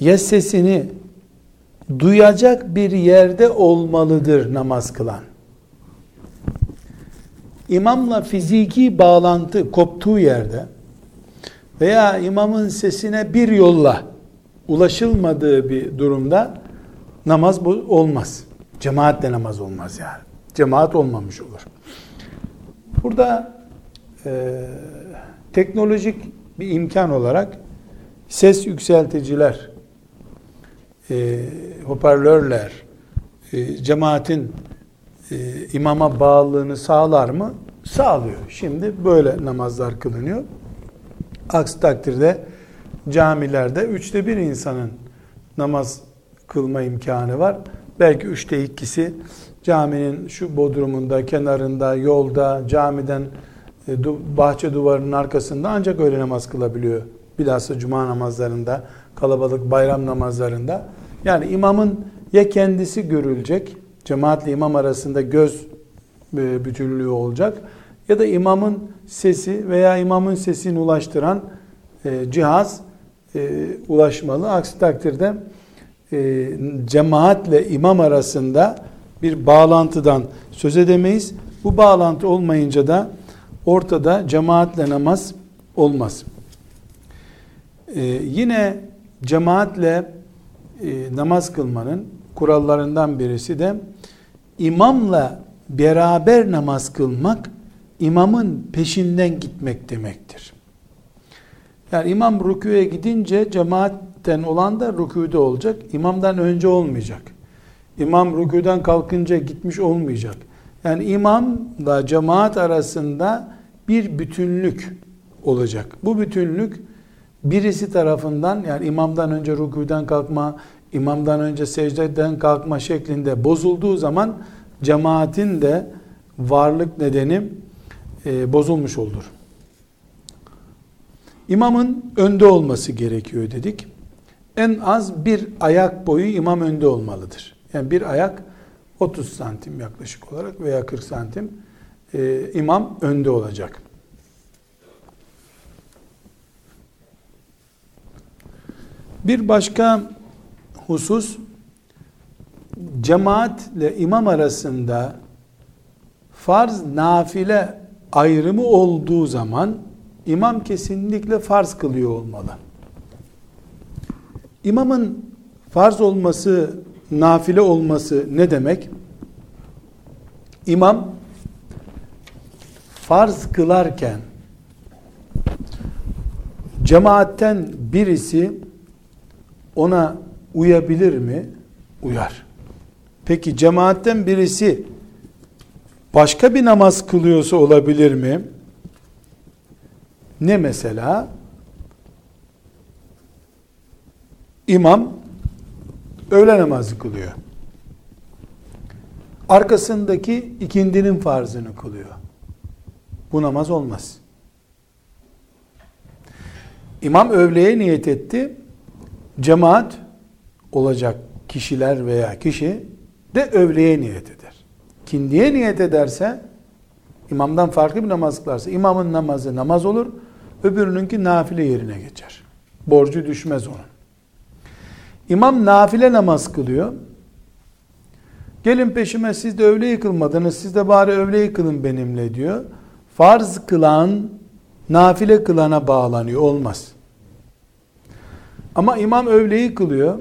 ya sesini duyacak bir yerde olmalıdır namaz kılan. İmamla fiziki bağlantı koptuğu yerde veya imamın sesine bir yolla ulaşılmadığı bir durumda namaz olmaz. Cemaatle namaz olmaz yani. Cemaat olmamış olur. Burada e, teknolojik bir imkan olarak ses yükselticiler, e, hoparlörler, e, cemaatin e, imama bağlılığını sağlar mı? Sağlıyor. Şimdi böyle namazlar kılınıyor. Aksi takdirde camilerde üçte bir insanın namaz kılma imkanı var. Belki üçte ikisi caminin şu bodrumunda, kenarında, yolda, camiden e, bahçe duvarının arkasında ancak öyle namaz kılabiliyor. Bilhassa cuma namazlarında, kalabalık bayram namazlarında. Yani imamın ya kendisi görülecek, cemaatle imam arasında göz e, bütünlüğü olacak ya da imamın sesi veya imamın sesini ulaştıran e, cihaz e, ulaşmalı. Aksi takdirde e, cemaatle imam arasında bir bağlantıdan söz edemeyiz. Bu bağlantı olmayınca da ortada cemaatle namaz olmaz. E, yine cemaatle e, namaz kılmanın kurallarından birisi de imamla beraber namaz kılmak imamın peşinden gitmek demektir. Yani imam rüküye gidince cemaatten olan da rüküde olacak. İmamdan önce olmayacak. İmam rüküden kalkınca gitmiş olmayacak. Yani imamla cemaat arasında bir bütünlük olacak. Bu bütünlük birisi tarafından yani imamdan önce rüküden kalkma, imamdan önce secdeden kalkma şeklinde bozulduğu zaman cemaatin de varlık nedeni e, bozulmuş olur. İmamın önde olması gerekiyor dedik. En az bir ayak boyu imam önde olmalıdır. Yani bir ayak 30 santim yaklaşık olarak veya 40 santim e, imam önde olacak. Bir başka husus cemaatle imam arasında farz nafile ayrımı olduğu zaman imam kesinlikle farz kılıyor olmalı. İmamın farz olması, nafile olması ne demek? İmam farz kılarken cemaatten birisi ona uyabilir mi? Uyar. Peki cemaatten birisi başka bir namaz kılıyorsa olabilir mi? Ne mesela? İmam öğle namazı kılıyor. Arkasındaki ikindinin farzını kılıyor. Bu namaz olmaz. İmam öğleye niyet etti. Cemaat olacak kişiler veya kişi de öğleye niyet eder. Kindiye niyet ederse imamdan farklı bir namaz kılarsa imamın namazı namaz olur. Öbürününki nafile yerine geçer. Borcu düşmez onun. İmam nafile namaz kılıyor. Gelin peşime siz de öğle yıkılmadınız. Siz de bari öğle yıkılın benimle diyor. Farz kılan nafile kılana bağlanıyor. Olmaz. Ama imam öğleyi kılıyor.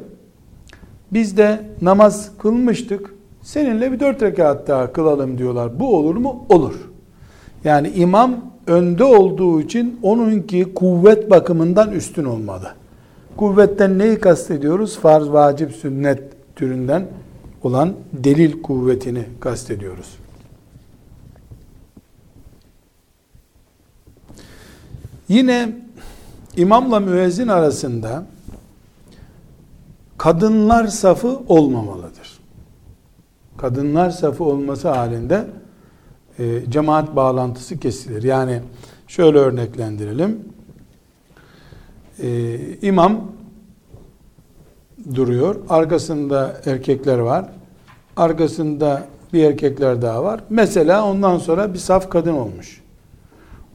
Biz de namaz kılmıştık. Seninle bir dört rekat daha kılalım diyorlar. Bu olur mu? Olur. Yani imam önde olduğu için onunki kuvvet bakımından üstün olmalı. Kuvvetten neyi kastediyoruz? Farz, vacip, sünnet türünden olan delil kuvvetini kastediyoruz. Yine imamla müezzin arasında kadınlar safı olmamalıdır. Kadınlar safı olması halinde e, cemaat bağlantısı kesilir. Yani şöyle örneklendirelim. E, imam duruyor. Arkasında erkekler var. Arkasında bir erkekler daha var. Mesela ondan sonra bir saf kadın olmuş.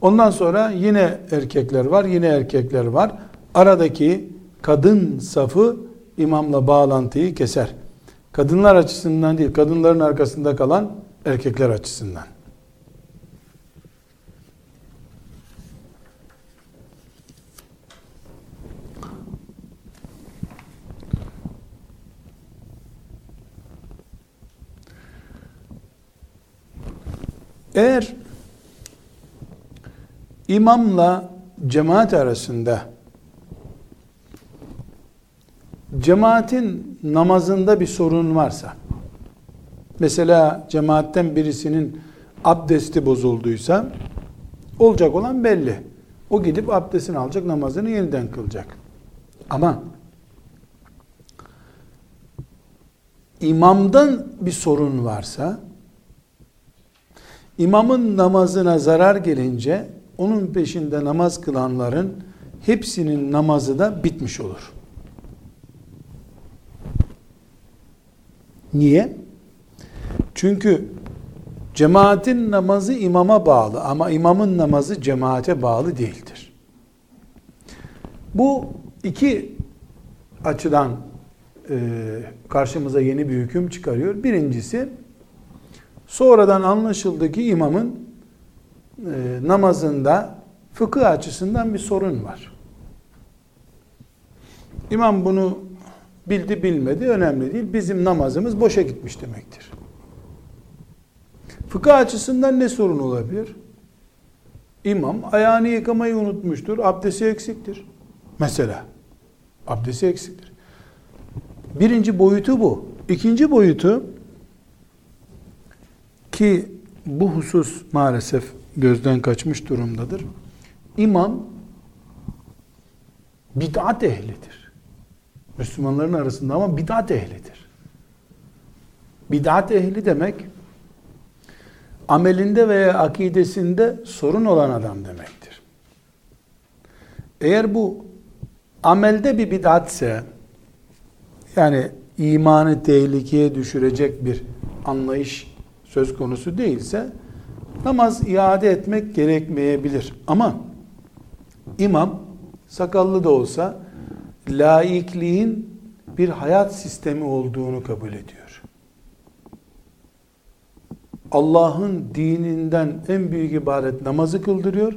Ondan sonra yine erkekler var, yine erkekler var. Aradaki kadın safı imamla bağlantıyı keser. Kadınlar açısından değil, kadınların arkasında kalan erkekler açısından. Eğer imamla cemaat arasında cemaatin namazında bir sorun varsa mesela cemaatten birisinin abdesti bozulduysa olacak olan belli. O gidip abdestini alacak, namazını yeniden kılacak. Ama imamdan bir sorun varsa imamın namazına zarar gelince onun peşinde namaz kılanların hepsinin namazı da bitmiş olur. Niye? Çünkü cemaatin namazı imama bağlı ama imamın namazı cemaate bağlı değildir. Bu iki açıdan e, karşımıza yeni bir hüküm çıkarıyor. Birincisi sonradan anlaşıldı ki imamın e, namazında fıkıh açısından bir sorun var. İmam bunu Bildi bilmedi önemli değil. Bizim namazımız boşa gitmiş demektir. Fıkıh açısından ne sorun olabilir? İmam ayağını yıkamayı unutmuştur. Abdesti eksiktir. Mesela. Abdesti eksiktir. Birinci boyutu bu. İkinci boyutu ki bu husus maalesef gözden kaçmış durumdadır. İmam bid'at ehlidir. Müslümanların arasında ama bid'at ehlidir. Bid'at ehli demek amelinde veya akidesinde sorun olan adam demektir. Eğer bu amelde bir bid'atse yani imanı tehlikeye düşürecek bir anlayış söz konusu değilse namaz iade etmek gerekmeyebilir. Ama imam sakallı da olsa laikliğin bir hayat sistemi olduğunu kabul ediyor. Allah'ın dininden en büyük ibaret namazı kıldırıyor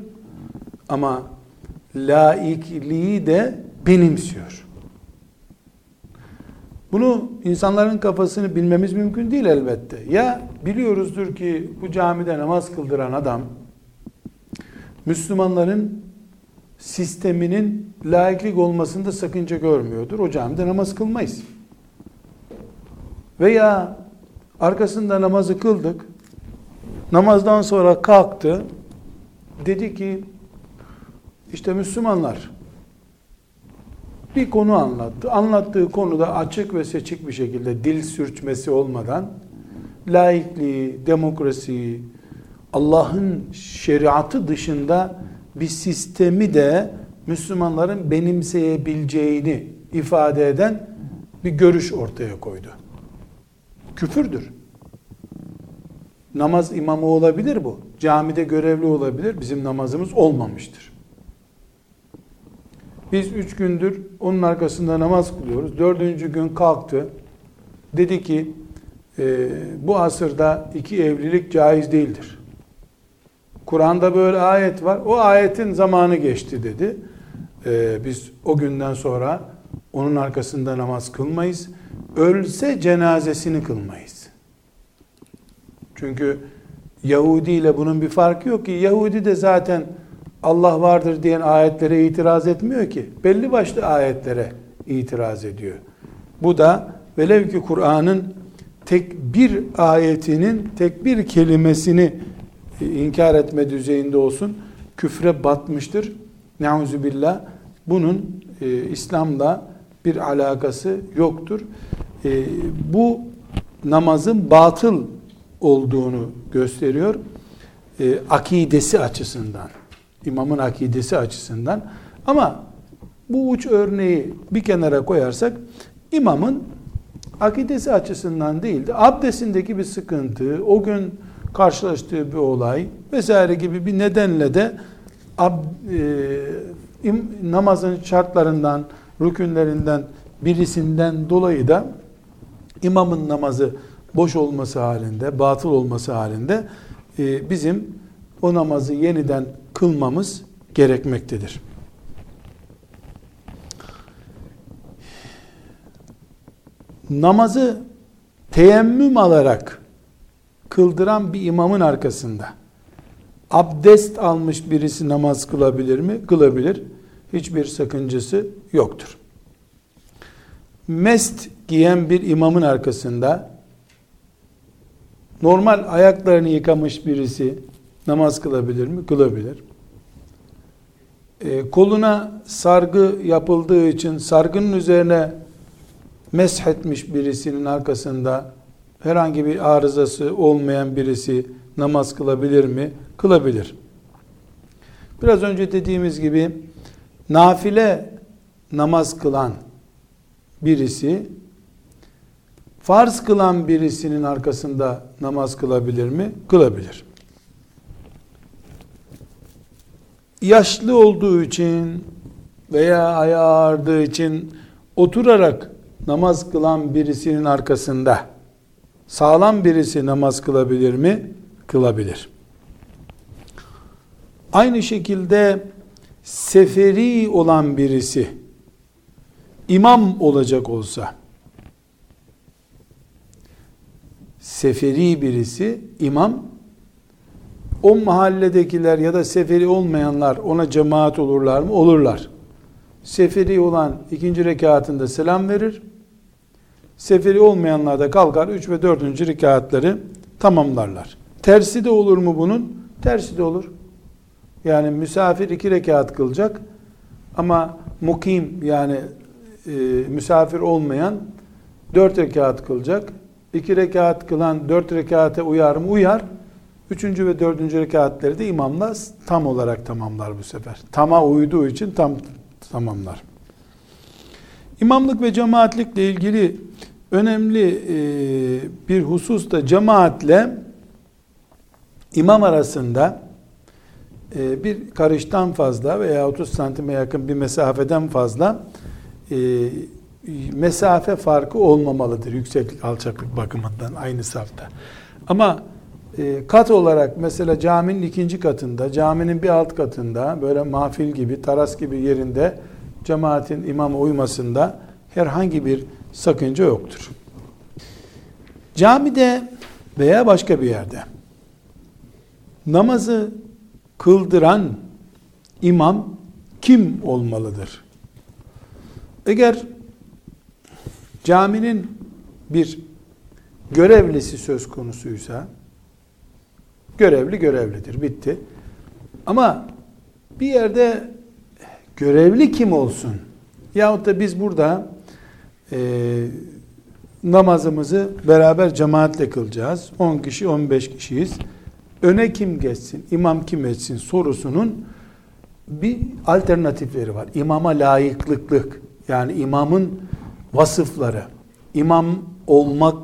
ama laikliği de benimsiyor. Bunu insanların kafasını bilmemiz mümkün değil elbette. Ya biliyoruzdur ki bu camide namaz kıldıran adam Müslümanların sisteminin laiklik olmasında sakınca görmüyordur. O camide namaz kılmayız. Veya arkasında namazı kıldık. Namazdan sonra kalktı. Dedi ki işte Müslümanlar bir konu anlattı. Anlattığı konuda açık ve seçik bir şekilde dil sürçmesi olmadan laikliği, demokrasiyi, Allah'ın şeriatı dışında bir sistemi de Müslümanların benimseyebileceğini ifade eden bir görüş ortaya koydu. Küfürdür. Namaz imamı olabilir bu. Camide görevli olabilir. Bizim namazımız olmamıştır. Biz üç gündür onun arkasında namaz kılıyoruz. Dördüncü gün kalktı. Dedi ki e, bu asırda iki evlilik caiz değildir. Kur'an'da böyle ayet var. O ayetin zamanı geçti dedi. E, biz o günden sonra onun arkasında namaz kılmayız. Ölse cenazesini kılmayız. Çünkü Yahudi ile bunun bir farkı yok ki. Yahudi de zaten Allah vardır diyen ayetlere itiraz etmiyor ki. Belli başlı ayetlere itiraz ediyor. Bu da velev ki Kur'an'ın tek bir ayetinin tek bir kelimesini inkar etme düzeyinde olsun küfre batmıştır. Neuzubillah. Bunun e, İslam'la bir alakası yoktur. E, bu namazın batıl olduğunu gösteriyor. E, akidesi açısından imamın akidesi açısından. Ama bu uç örneği bir kenara koyarsak imamın akidesi açısından değildi. Abdestindeki bir sıkıntı, o gün karşılaştığı bir olay vesaire gibi bir nedenle de ab, e, im, namazın şartlarından, rükünlerinden birisinden dolayı da imamın namazı boş olması halinde, batıl olması halinde e, bizim o namazı yeniden kılmamız gerekmektedir. Namazı teyemmüm alarak kıldıran bir imamın arkasında abdest almış birisi namaz kılabilir mi? Kılabilir. Hiçbir sakıncası yoktur. Mest giyen bir imamın arkasında normal ayaklarını yıkamış birisi namaz kılabilir mi? Kılabilir. E, koluna sargı yapıldığı için sargının üzerine meshetmiş birisinin arkasında herhangi bir arızası olmayan birisi namaz kılabilir mi? Kılabilir. Biraz önce dediğimiz gibi nafile namaz kılan birisi farz kılan birisinin arkasında namaz kılabilir mi? Kılabilir. yaşlı olduğu için veya ayağı ağrıdığı için oturarak namaz kılan birisinin arkasında sağlam birisi namaz kılabilir mi? Kılabilir. Aynı şekilde seferi olan birisi imam olacak olsa seferi birisi imam o mahalledekiler ya da seferi olmayanlar ona cemaat olurlar mı? Olurlar. Seferi olan ikinci rekatında selam verir. Seferi olmayanlar da kalkar üç ve dördüncü rekatları tamamlarlar. Tersi de olur mu bunun? Tersi de olur. Yani misafir iki rekat kılacak ama mukim yani e, misafir olmayan dört rekat kılacak. İki rekat kılan dört rekate uyar mı? Uyar. Üçüncü ve dördüncü rekatleri de imamla tam olarak tamamlar bu sefer. Tama uyduğu için tam tamamlar. İmamlık ve cemaatlikle ilgili önemli e, bir husus da cemaatle imam arasında e, bir karıştan fazla veya 30 santime yakın bir mesafeden fazla e, mesafe farkı olmamalıdır yükseklik alçaklık bakımından aynı safta. Ama e, kat olarak mesela caminin ikinci katında, caminin bir alt katında böyle mafil gibi, taras gibi yerinde cemaatin imama uymasında herhangi bir sakınca yoktur. Camide veya başka bir yerde namazı kıldıran imam kim olmalıdır? Eğer caminin bir görevlisi söz konusuysa görevli görevlidir bitti. Ama bir yerde görevli kim olsun? Yahut da biz burada e, namazımızı beraber cemaatle kılacağız. 10 kişi 15 kişiyiz. Öne kim geçsin, imam kim etsin sorusunun bir alternatifleri var. İmama layıklıklık yani imamın vasıfları, imam olmak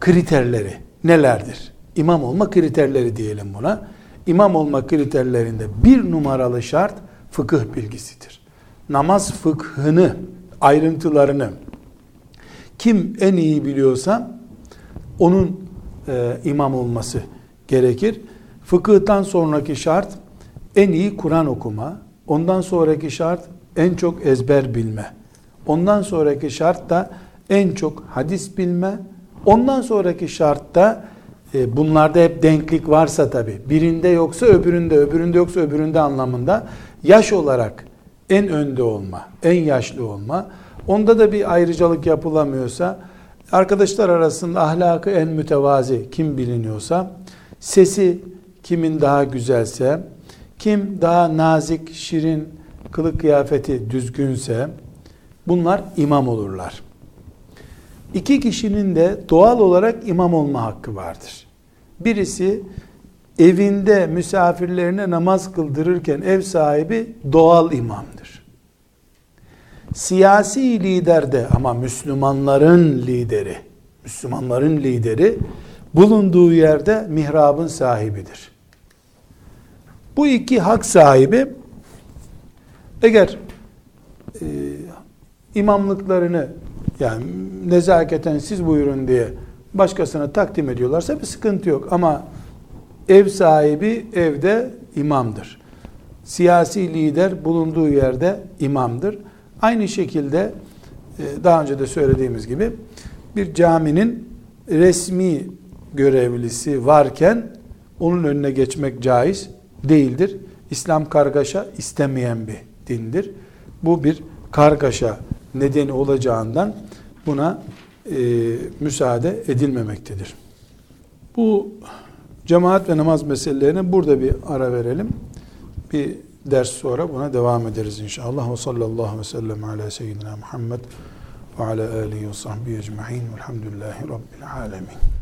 kriterleri nelerdir? İmam olma kriterleri diyelim buna. İmam olma kriterlerinde bir numaralı şart fıkıh bilgisidir. Namaz fıkhını, ayrıntılarını kim en iyi biliyorsa onun e, imam olması gerekir. Fıkıhtan sonraki şart en iyi Kur'an okuma. Ondan sonraki şart en çok ezber bilme. Ondan sonraki şart da en çok hadis bilme. Ondan sonraki şart da e, bunlarda hep denklik varsa tabi birinde yoksa öbüründe öbüründe yoksa öbüründe anlamında yaş olarak en önde olma en yaşlı olma onda da bir ayrıcalık yapılamıyorsa arkadaşlar arasında ahlakı en mütevazi kim biliniyorsa sesi kimin daha güzelse kim daha nazik şirin kılık kıyafeti düzgünse bunlar imam olurlar İki kişinin de doğal olarak imam olma hakkı vardır. Birisi evinde misafirlerine namaz kıldırırken ev sahibi doğal imamdır. Siyasi lider de ama Müslümanların lideri, Müslümanların lideri bulunduğu yerde mihrabın sahibidir. Bu iki hak sahibi eğer e, imamlıklarını yani nezaketen siz buyurun diye başkasına takdim ediyorlarsa bir sıkıntı yok. Ama ev sahibi evde imamdır. Siyasi lider bulunduğu yerde imamdır. Aynı şekilde e, daha önce de söylediğimiz gibi bir caminin resmi görevlisi varken onun önüne geçmek caiz değildir. İslam kargaşa istemeyen bir dindir. Bu bir kargaşa nedeni olacağından buna e, müsaade edilmemektedir. Bu cemaat ve namaz meselelerine burada bir ara verelim. Bir ders sonra buna devam ederiz inşallah. Ve sallallahu ve sellem ala seyyidina Muhammed ve ala alihi ve sahbihi ecma'in velhamdülillahi rabbil alemin.